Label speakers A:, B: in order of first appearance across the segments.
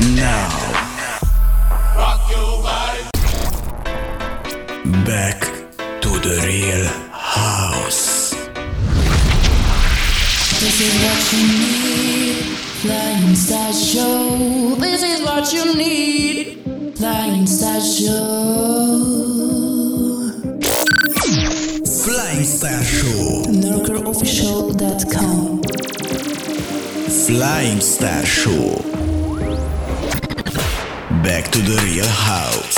A: Now. Back to the real house.
B: This is what you need. Flying Star Show. This is what you need. Flying Star Show.
A: Flying Star Show.
B: NorkerOfficial.com.
A: Flying Star Show. Back to the real house.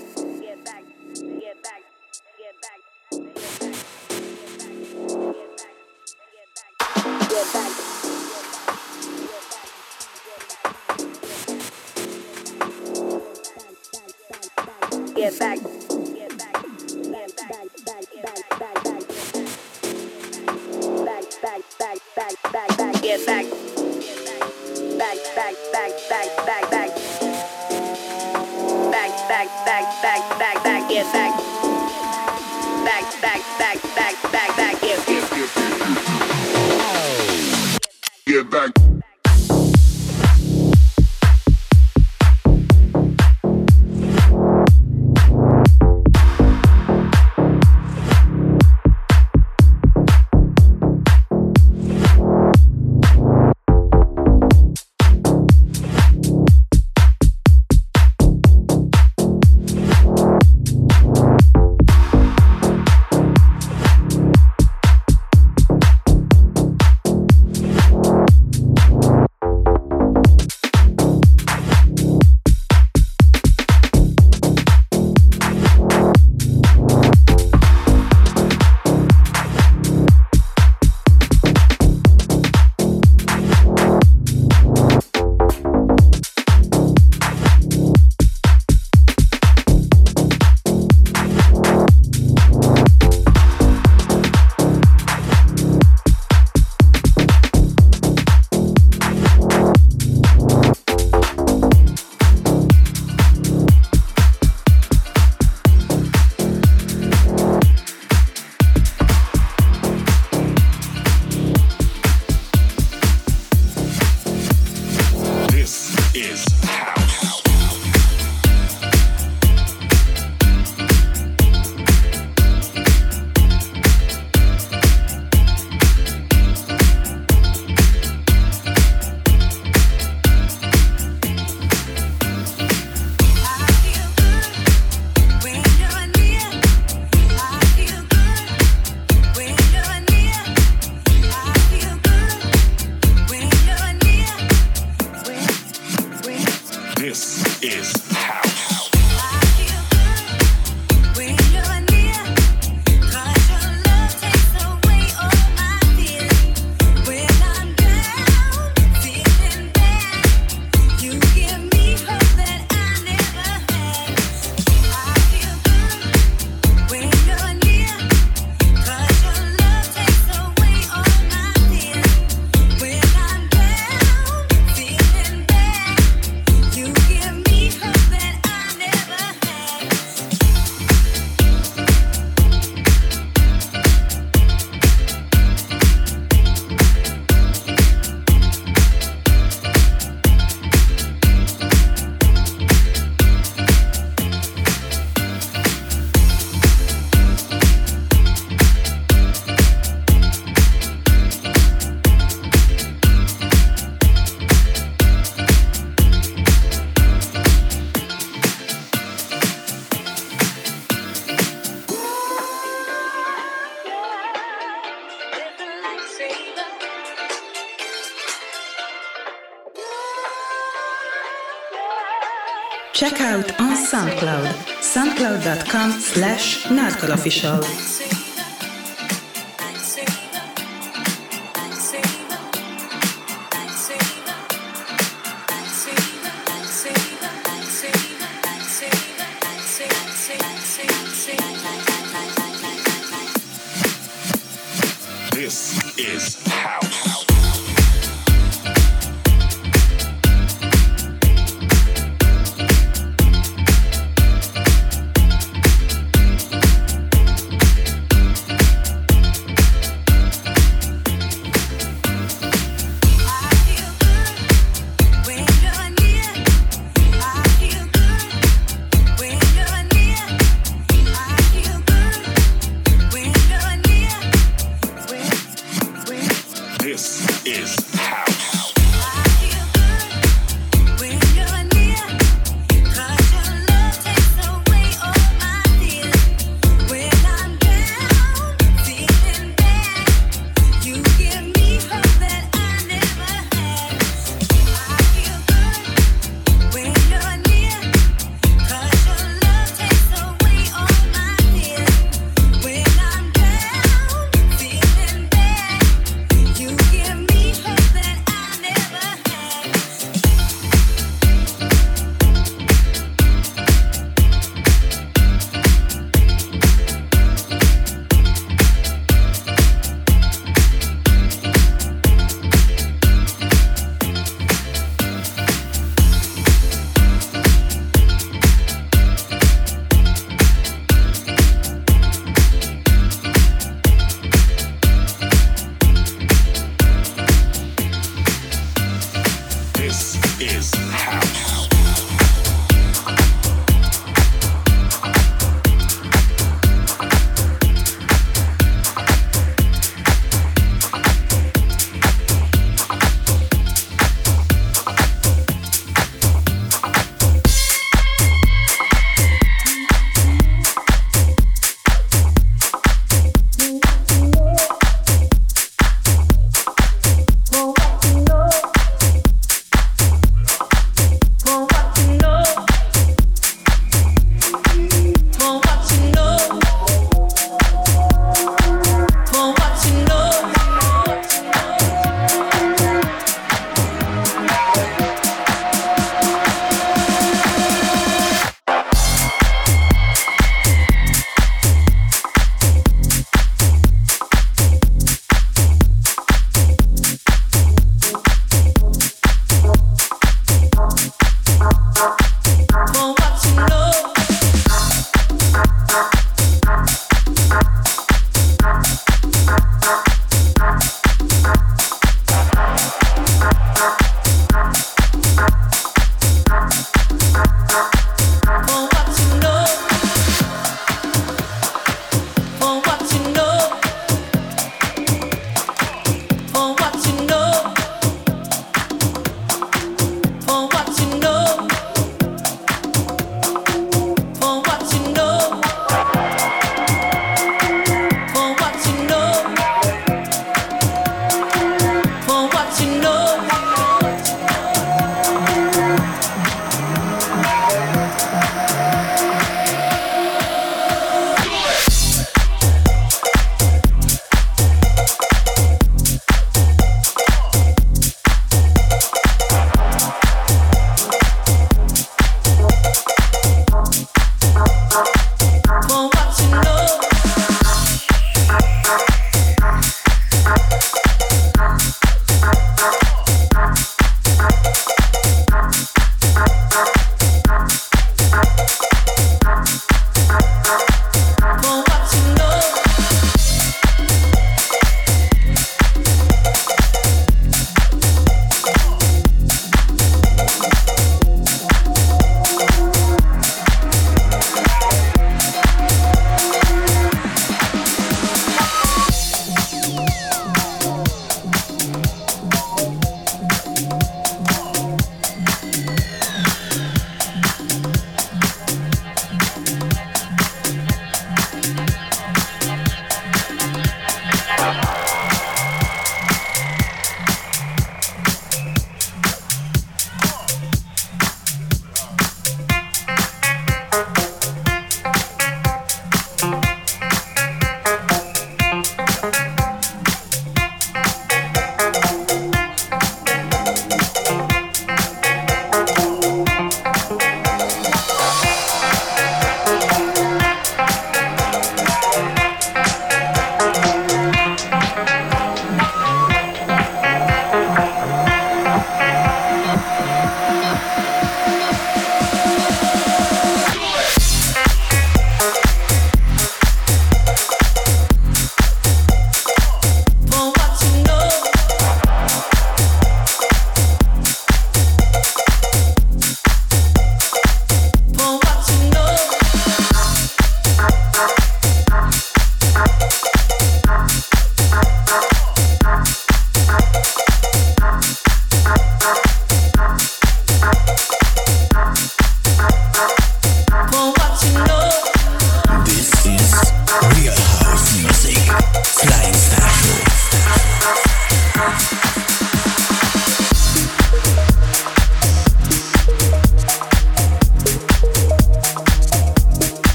C: Check out on SoundCloud, soundcloud.com slash nardcalofficial.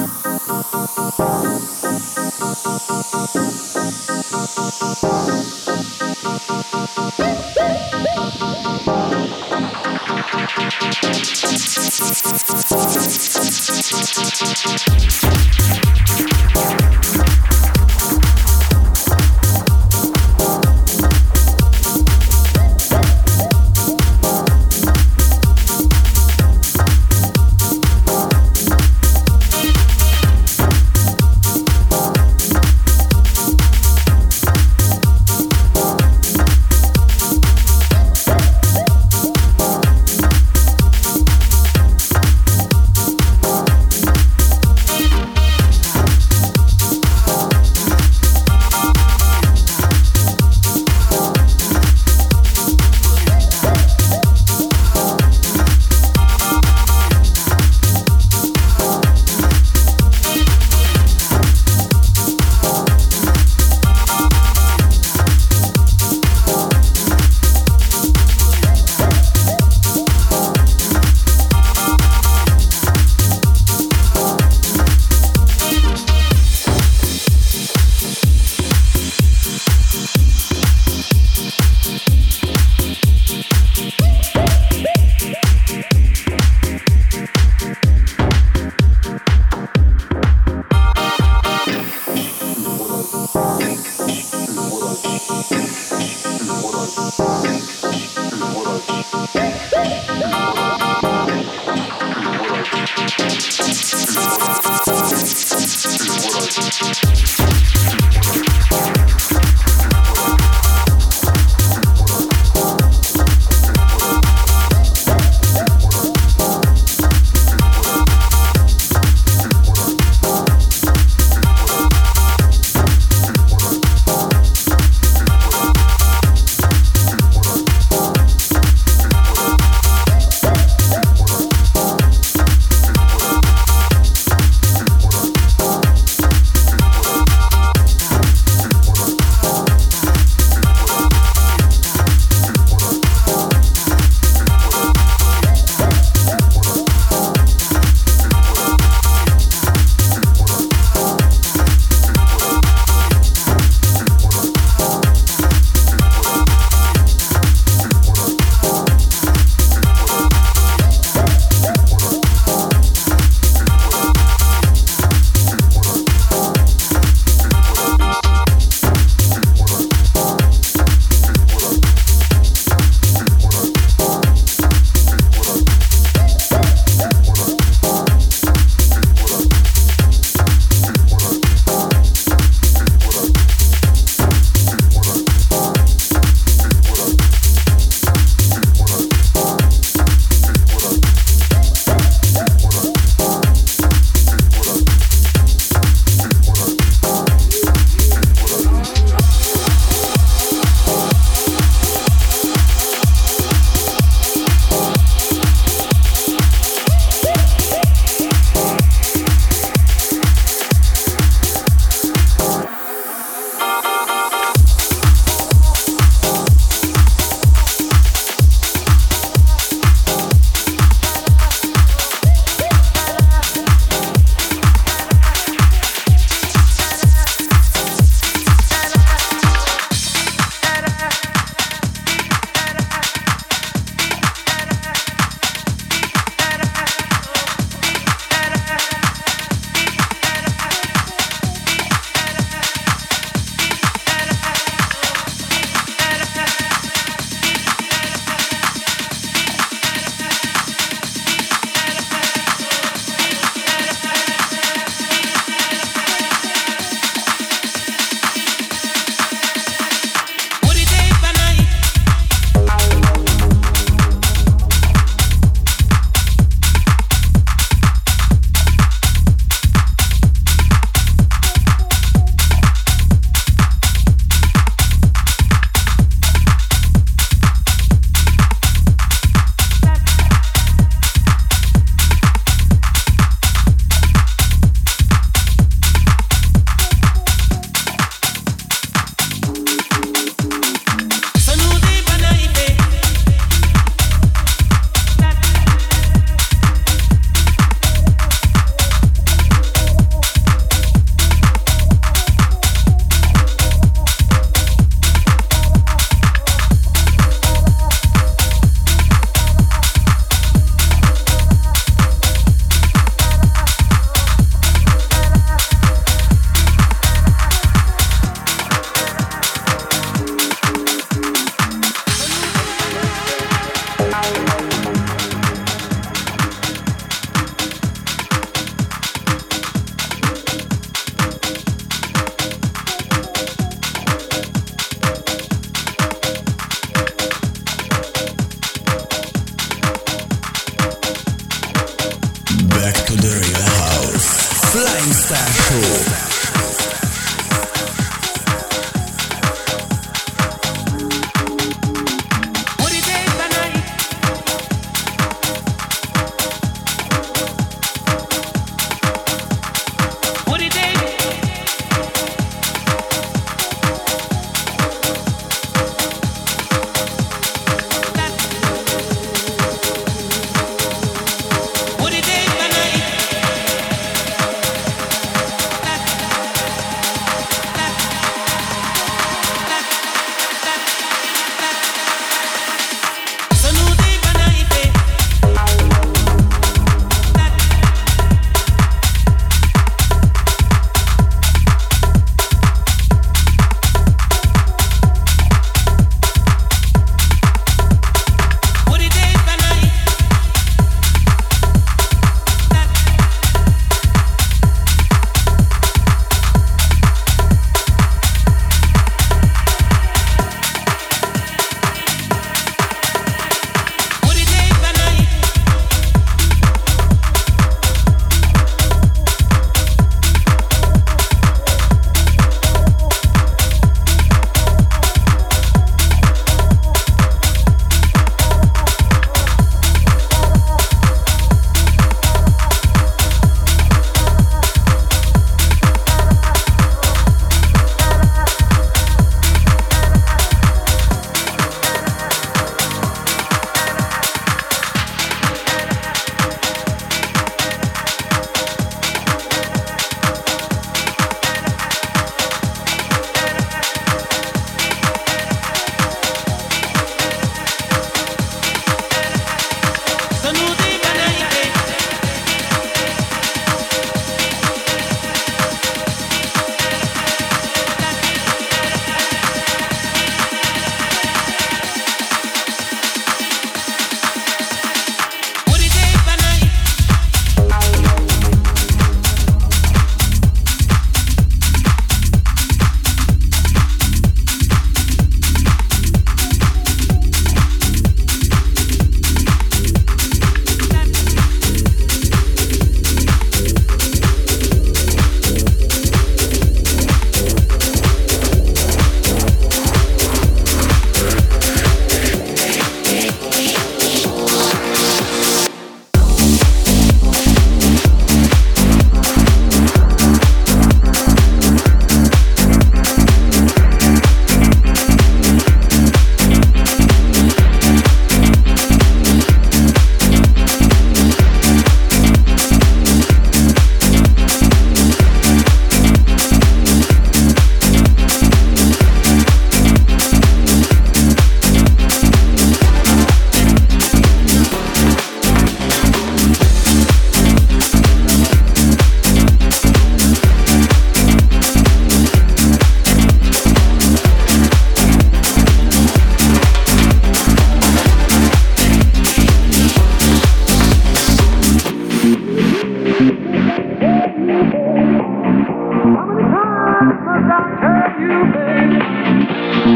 D: Thank you.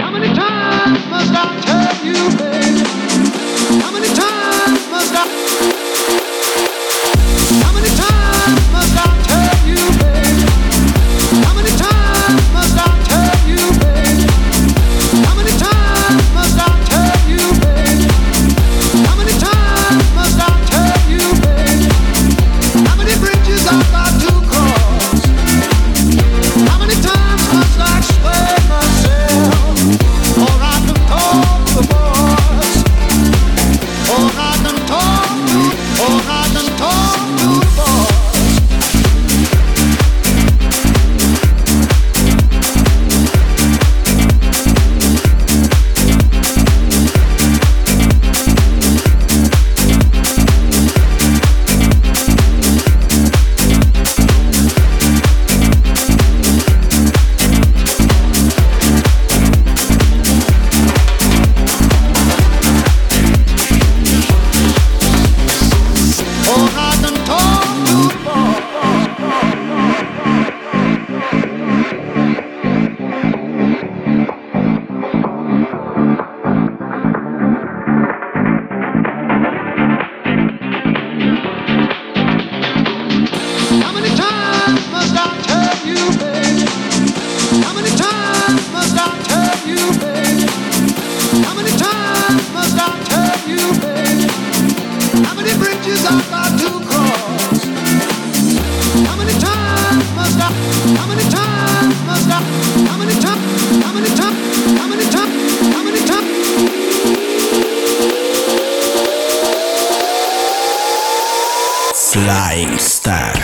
D: How many times must I tell you?
E: Flying Star.